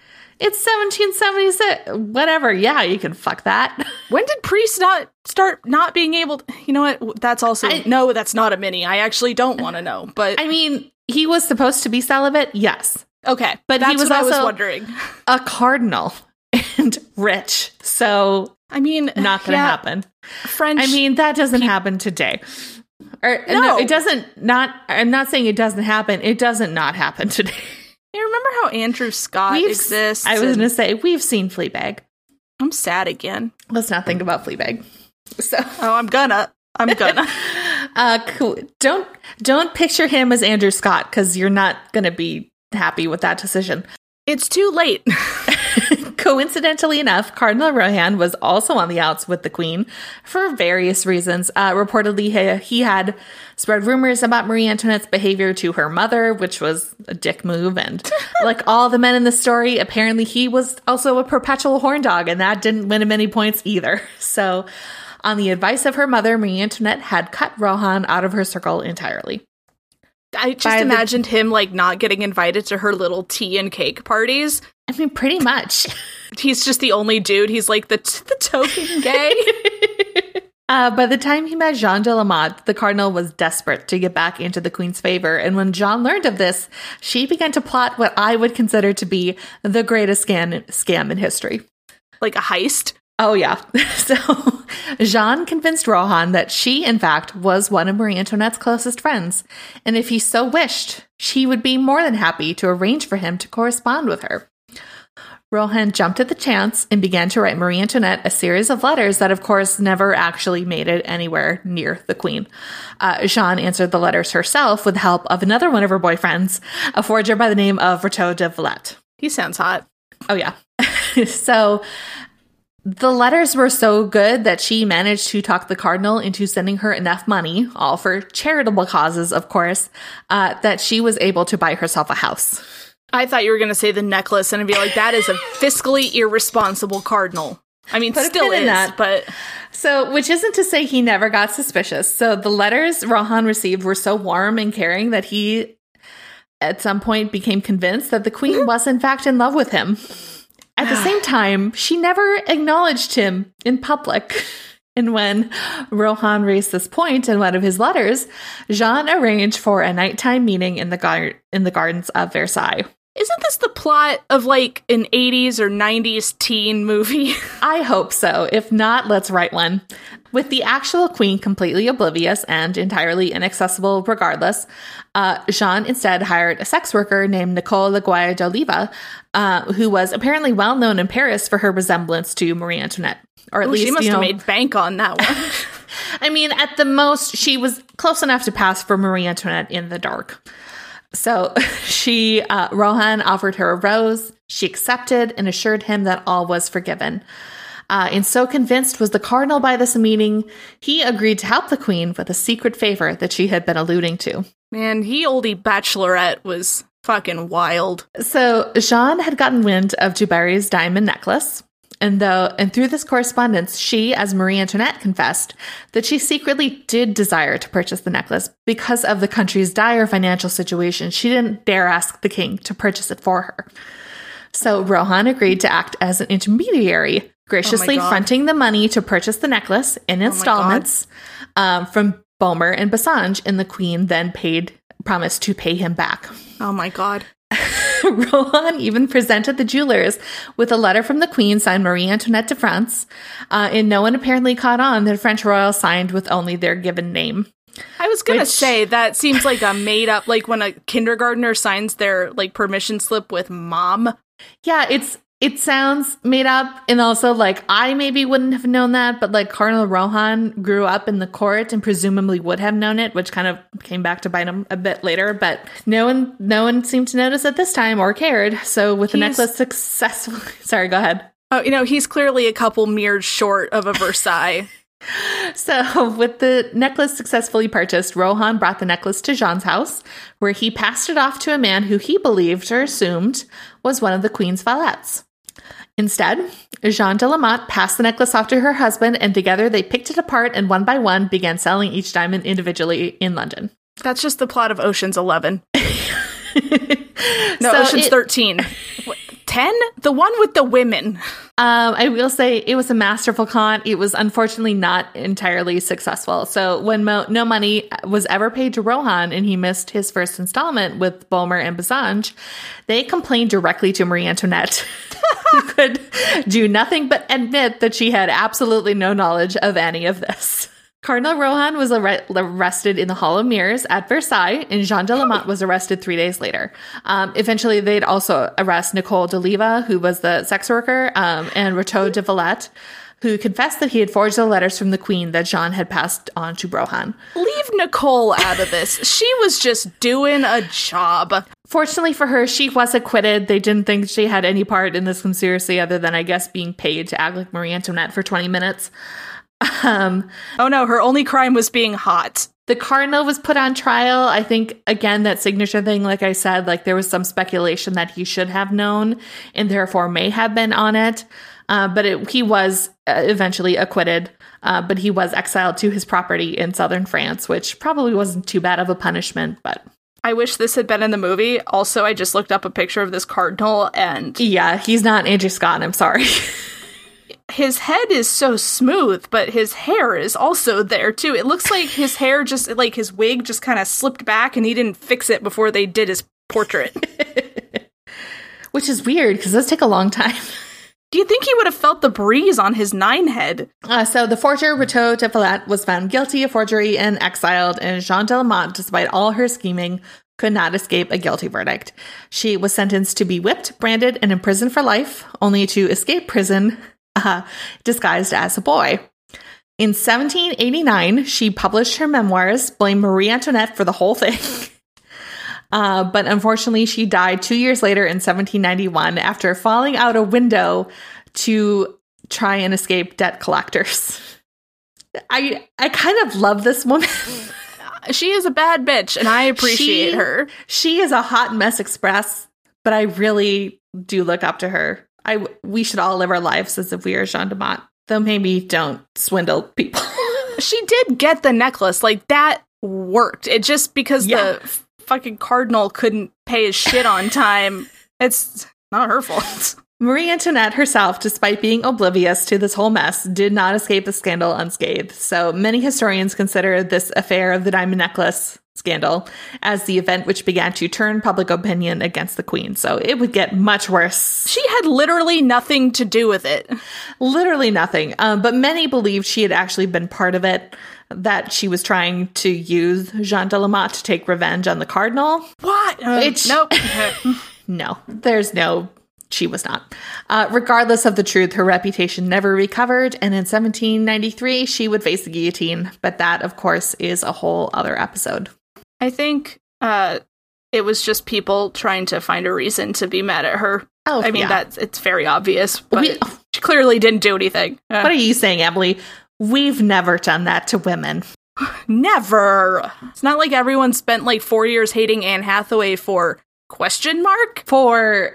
It's 1776. Whatever. Yeah, you can fuck that. [laughs] When did priests not start not being able to, You know what? That's also. I- no, that's not a mini. I actually don't want to know, but. I mean, he was supposed to be celibate, yes. okay. but that's he was what I was also- wondering. A cardinal. [laughs] and rich. So I mean, not going to yeah, happen. French. I mean, that doesn't happen today. Or uh, no. No. it doesn't. Not. I'm not saying it doesn't happen. It doesn't not happen [laughs] today. You remember how Andrew Scott We've- exists? I was going to say we've seen Fleabag. I'm sad again. Let's not think about Fleabag. So, [laughs] Oh, I'm gonna. I'm gonna. [laughs] uh, cool. don't don't picture him as Andrew Scott because you're not going to be happy with that decision. it's too late. [laughs] Coincidentally enough, Cardinal Rohan was also on the outs with the Queen for various reasons. Uh, reportedly, he, he had spread rumors about Marie Antoinette's behavior to her mother, which was a dick move. And [laughs] like all the men in the story, apparently he was also a perpetual horn dog, and that didn't win him any points either. [laughs] So, on the advice of her mother, Marie Antoinette had cut Rohan out of her circle entirely. I just By the- imagined him like not getting invited to her little tea and cake parties. I mean, pretty much. He's just the only dude. He's like the the token gay. [laughs] Uh, by the time he met Jean de Lamotte, the cardinal was desperate to get back into the queen's favor, and when Jean learned of this, she began to plot what I would consider to be the greatest scam, scam in history. like a heist. Oh, yeah. [laughs] So Jean convinced Rohan that she, in fact, was one of Marie Antoinette's closest friends, and if he so wished, she would be more than happy to arrange for him to correspond with her. Rohan jumped at the chance and began to write Marie Antoinette a series of letters that, of course, never actually made it anywhere near the Queen. Uh, Jeanne answered the letters herself with the help of another one of her boyfriends, a forger by the name of Vertot de Villette. He sounds hot. Oh, yeah. [laughs] so the letters were so good that she managed to talk the cardinal into sending her enough money, all for charitable causes, of course, uh, that she was able to buy herself a house. I thought you were going to say the necklace and I'd be like, that is a fiscally irresponsible cardinal. I mean, Put still in is, that. but So, which isn't to say he never got suspicious. So, the letters Rohan received were so warm and caring that he, at some point, became convinced that the queen mm-hmm. was, in fact, in love with him. At the [sighs] same time, she never acknowledged him in public. [laughs] And when Rohan raised this point in one of his letters, Jean arranged for a nighttime meeting in the gar- in the gardens of Versailles. Isn't this the plot of like an 80s or 90s teen movie? [laughs] I hope so. If not, let's write one. With the actual queen completely oblivious and entirely inaccessible regardless, uh, Jean instead hired a sex worker named Nicole Laguerre d'Oliva, uh, who was apparently well known in Paris for her resemblance to Marie Antoinette. Or at Ooh, least, she must you have made bank on that one. [laughs] [laughs] I mean, at the most, she was close enough to pass for Marie Antoinette in the dark. So [laughs] she, uh, Rohan offered her a rose. She accepted and assured him that all was forgiven. Uh, and so convinced was the cardinal by this meeting, he agreed to help the queen with a secret favor that she had been alluding to. Man, he oldie bachelorette was fucking wild. So Jean had gotten wind of Dubarry's diamond necklace, and though and through this correspondence, she, as Marie Antoinette, confessed that she secretly did desire to purchase the necklace because of the country's dire financial situation. She didn't dare ask the king to purchase it for her. So Rohan agreed to act as an intermediary, graciously God. fronting the money to purchase the necklace in installments um, from Bomer and Bassange, and the queen then paid promised to pay him back. Oh my god. [laughs] [laughs] Rohan even presented the jewelers with a letter from the Queen signed Marie Antoinette de France, uh, and no one apparently caught on that French royal signed with only their given name. I was gonna Which- say that seems like a made up like when a kindergartner signs their like permission slip with mom. Yeah, it's it sounds made up, and also like I maybe wouldn't have known that, but like Cardinal Rohan grew up in the court and presumably would have known it, which kind of came back to bite him a bit later. But no one, no one seemed to notice at this time or cared. So with the He's- necklace successfully, [laughs] sorry, go ahead. Oh, you know, he's clearly a couple mirrors short of a Versailles. [laughs] [laughs] So, with the necklace successfully purchased, Rohan brought the necklace to Jean's house, where he passed it off to a man who he believed or assumed was one of the queen's valets. Instead, Jean de Lamotte passed the necklace off to her husband, and together they picked it apart and one by one began selling each diamond individually in London. That's just the plot of Ocean's Eleven. [laughs] no, so Ocean's it- 13. [laughs] Ken? The one with the women. Um, I will say it was a masterful con. It was unfortunately not entirely successful. So when Mo- no money was ever paid to Rohan and he missed his first installment with Bulmer and Bassange, they complained directly to Marie Antoinette, [laughs] who could do nothing but admit that she had absolutely no knowledge of any of this. Cardinal Rohan was ar- arrested in the Hall of Mirrors at Versailles, and Jean de la Motte was arrested three days later. Um, eventually, they'd also arrest Nicole de Leva, who was the sex worker, um, and Rétaux de Valette, who confessed that he had forged the letters from the Queen that Jean had passed on to Rohan. Leave Nicole out of this. she was just doing a job. Fortunately for her, she was acquitted. They didn't think she had any part in this conspiracy other than, I guess, being paid to act like Marie Antoinette for 20 minutes. Um, oh no, her only crime was being hot. The cardinal was put on trial. I think again that signature thing, like I said, like there was some speculation that he should have known and therefore may have been on it. Uh, but it, he was uh, eventually acquitted. Uh, but he was exiled to his property in southern France, which probably wasn't too bad of a punishment. But I wish this had been in the movie. Also, I just looked up a picture of this cardinal, and yeah, he's not Andrew Scott. I'm sorry. [laughs] his head is so smooth, but his hair is also there too. It looks like his [laughs] hair just like his wig just kind of slipped back and he didn't fix it before they did his portrait. [laughs] Which is weird because those take a long time. [laughs] Do you think he would have felt the breeze on his nine head? Uh, so the forger Rétaux de Valette was found guilty of forgery and exiled, and Jean de la Motte, despite all her scheming, could not escape a guilty verdict. She was sentenced to be whipped, branded, and imprisoned for life, only to escape prison uh, [laughs] disguised as a boy. In 1789, she published her memoirs, blamed Marie Antoinette for the whole thing. [laughs] Uh, but unfortunately, she died two years later in 1791 after falling out a window to try and escape debt collectors. [laughs] I I kind of love this woman. she is a bad bitch, and I appreciate she, her. She is a hot mess express, but I really do look up to her. I we should all live our lives as if we are Jean de Motte, though maybe don't swindle people. [laughs] she did get the necklace, like that worked. It just because yeah. the fucking cardinal couldn't pay his shit on time. it's not her fault. [laughs] Marie Antoinette herself, despite being oblivious to this whole mess, did not escape the scandal unscathed. So many historians consider this affair of the diamond necklace scandal as the event which began to turn public opinion against the queen. So it would get much worse. She had literally nothing to do with it. Literally nothing. Um, but many believed she had actually been part of it, that she was trying to use Jean de la Motte to take revenge on the cardinal. What? Uh, nope. [laughs] no, there's no she was not. Uh, regardless of the truth, her reputation never recovered, and in 1793, she would face the guillotine. But that, of course, is a whole other episode. I think uh, it was just people trying to find a reason to be mad at her. Oh, I mean, yeah. that's it's very obvious, but we, [laughs] she clearly didn't do anything. Uh, what are you saying, Emily? We've never done that to women. [sighs] never. It's not like everyone spent like four years hating Anne Hathaway for question mark for.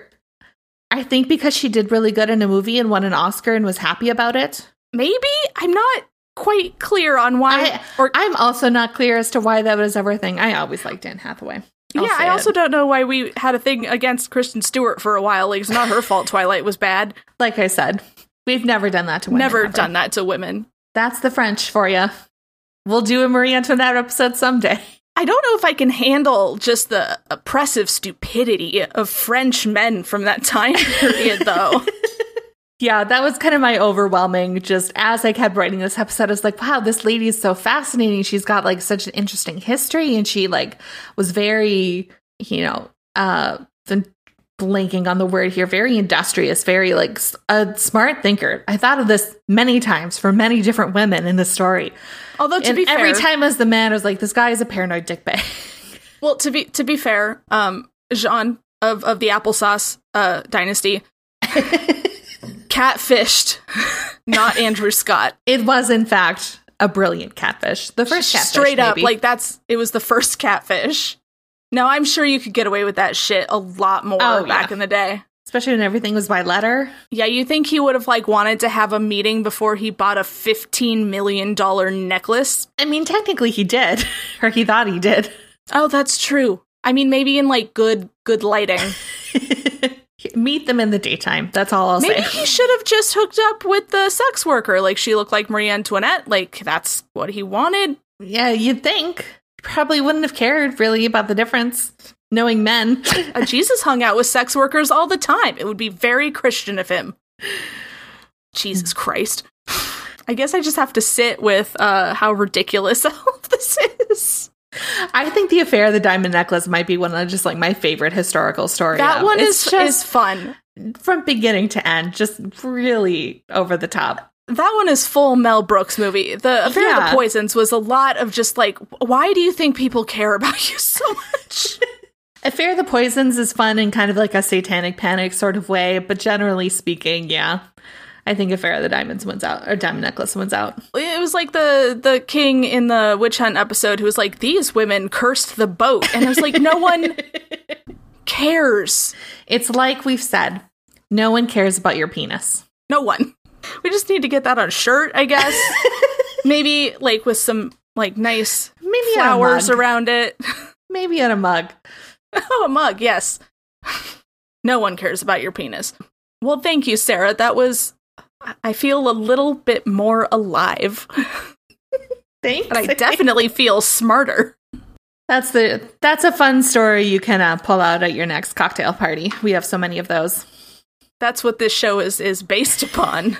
I think because she did really good in a movie and won an Oscar and was happy about it. Maybe I'm not quite clear on why. I, or I'm also not clear as to why that was ever a thing. I always liked Anne Hathaway. I'll yeah, I also it. don't know why we had a thing against Kristen Stewart for a while. Like, it's not her fault Twilight was bad. Like I said, we've never done that to women. Never ever. done that to women. That's the French for you. We'll do a Marie Antoinette episode someday. [laughs] I don't know if I can handle just the oppressive stupidity of French men from that time [laughs] period, though. Yeah, that was kind of my overwhelming. Just as I kept writing this episode, I was like, wow, this lady is so fascinating. She's got like such an interesting history and she like was very, you know, uh, blanking on the word here, very industrious, very like a smart thinker. I thought of this many times for many different women in the story. Although to and be fair, every time as the man, I was like, this guy is a paranoid dickbag. [laughs] well, to be to be fair, um, Jean of of the applesauce uh, dynasty [laughs] catfished, not Andrew Scott. It was, in fact, a brilliant catfish. The first catfish, straight up, maybe. like that's it was the first catfish. No, I'm sure you could get away with that shit a lot more oh, back yeah. in the day. Especially when everything was by letter. Yeah, you think he would have like wanted to have a meeting before he bought a fifteen million dollar necklace? I mean, technically he did, [laughs] or he thought he did. Oh, that's true. I mean, maybe in like good good lighting. [laughs] Meet them in the daytime. That's all I'll Maybe say. Maybe he should have just hooked up with the sex worker. Like she looked like Marie Antoinette. Like that's what he wanted. Yeah, you'd think. Probably wouldn't have cared really about the difference, knowing men. Jesus hung out with sex workers all the time. It would be very Christian of him. Jesus Christ. [sighs] I guess I just have to sit with uh, how ridiculous [laughs] all of this is. I think the affair of the diamond necklace might be one of just like my favorite historical stories. That one it's is just is fun. from beginning to end, just really over the top. That one is full Mel Brooks movie. The Affair of the Poisons was a lot of just like, why do you think people care about you so much? [laughs] Affair of the Poisons is fun in kind of like a satanic panic sort of way, but generally speaking, yeah. I think Affair of the Diamonds wins out, or Diamond Necklace wins out. it was like the the king in the witch hunt episode who was like, these women cursed the boat, and I was like, no one [laughs] cares. It's like we've said no one cares about your penis. No one. We just need to get that on a shirt, I guess. [laughs] Maybe like with some like nice Maybe flowers on a mug. around it. Maybe on a mug. [laughs] Oh, a mug, yes. [sighs] no one cares about your penis. Well, thank you, Sarah. That was. I feel a little bit more alive. [laughs] Thanks. And I definitely feel smarter. that's the that's a fun story you can uh, pull out at your next cocktail party. We have so many of those. That's what this show is is based upon.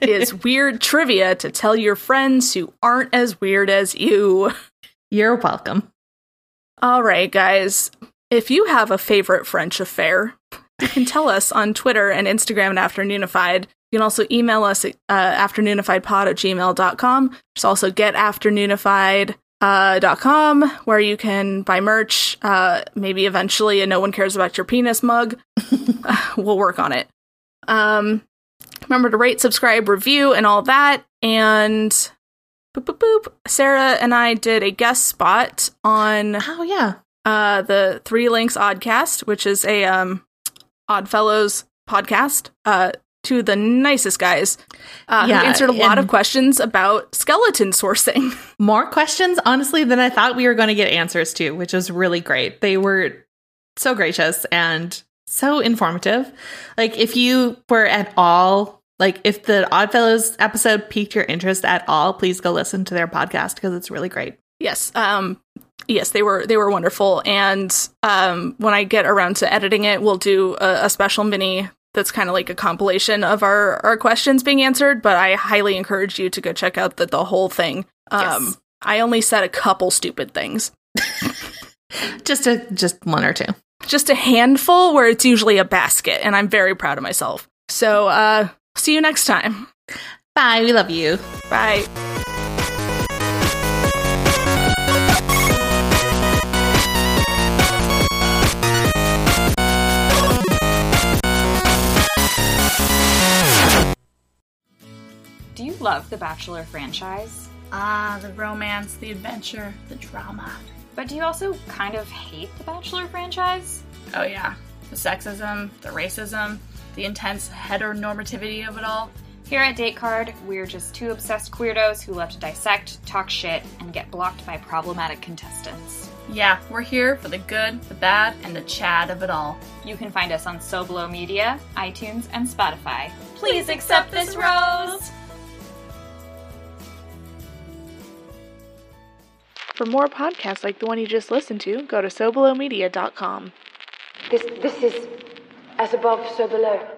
Is [laughs] weird trivia to tell your friends who aren't as weird as you. You're welcome. All right, guys. If you have a favorite French affair, you can tell us on Twitter and Instagram at Afternoonified. You can also email us at uh, afternoonifiedpod at gmail.com. There's also getafternoonified.com uh, dot com, where you can buy merch, uh, maybe eventually a No One Cares About Your Penis mug. [laughs] Uh, we'll work on it. Um, remember to rate, subscribe, review, and all that. And boop, boop, boop. Sarah and I did a guest spot on Oh yeah. uh, the Three Links Oddcast, which is a um, Oddfellows podcast. Uh, of the nicest guys uh, Yeah, who answered a lot of questions about skeleton sourcing. [laughs] More questions, honestly, than I thought we were going to get answers to, which was really great. They were so gracious and so informative. Like, if you were at all, like, if the Oddfellows episode piqued your interest at all, please go listen to their podcast because it's really great. yes, um, yes, they were they were wonderful. And um, when I get around to editing it, we'll do a, a special mini that's kind of like a compilation of our our questions being answered. But I highly encourage you to go check out the the whole thing. Um, Yes. I only said a couple stupid things. [laughs] Just a just one or two. just a handful where it's usually a basket and i'm very proud of myself so uh see you next time Bye. We love you. bye Do you love the Bachelor franchise? Ah, the romance, the adventure, the drama. But do you also kind of hate the Bachelor franchise? Oh, yeah. The sexism, the racism, the intense heteronormativity of it all. Here at Date Card, we're just two obsessed queerdos who love to dissect, talk shit, and get blocked by problematic contestants. Yeah, we're here for the good, the bad, and the Chad of it all. You can find us on Soblo Media, iTunes, and Spotify. Please accept this rose! for more podcasts like the one you just listened to go to sobelowmedia.com This, this is as above, so below.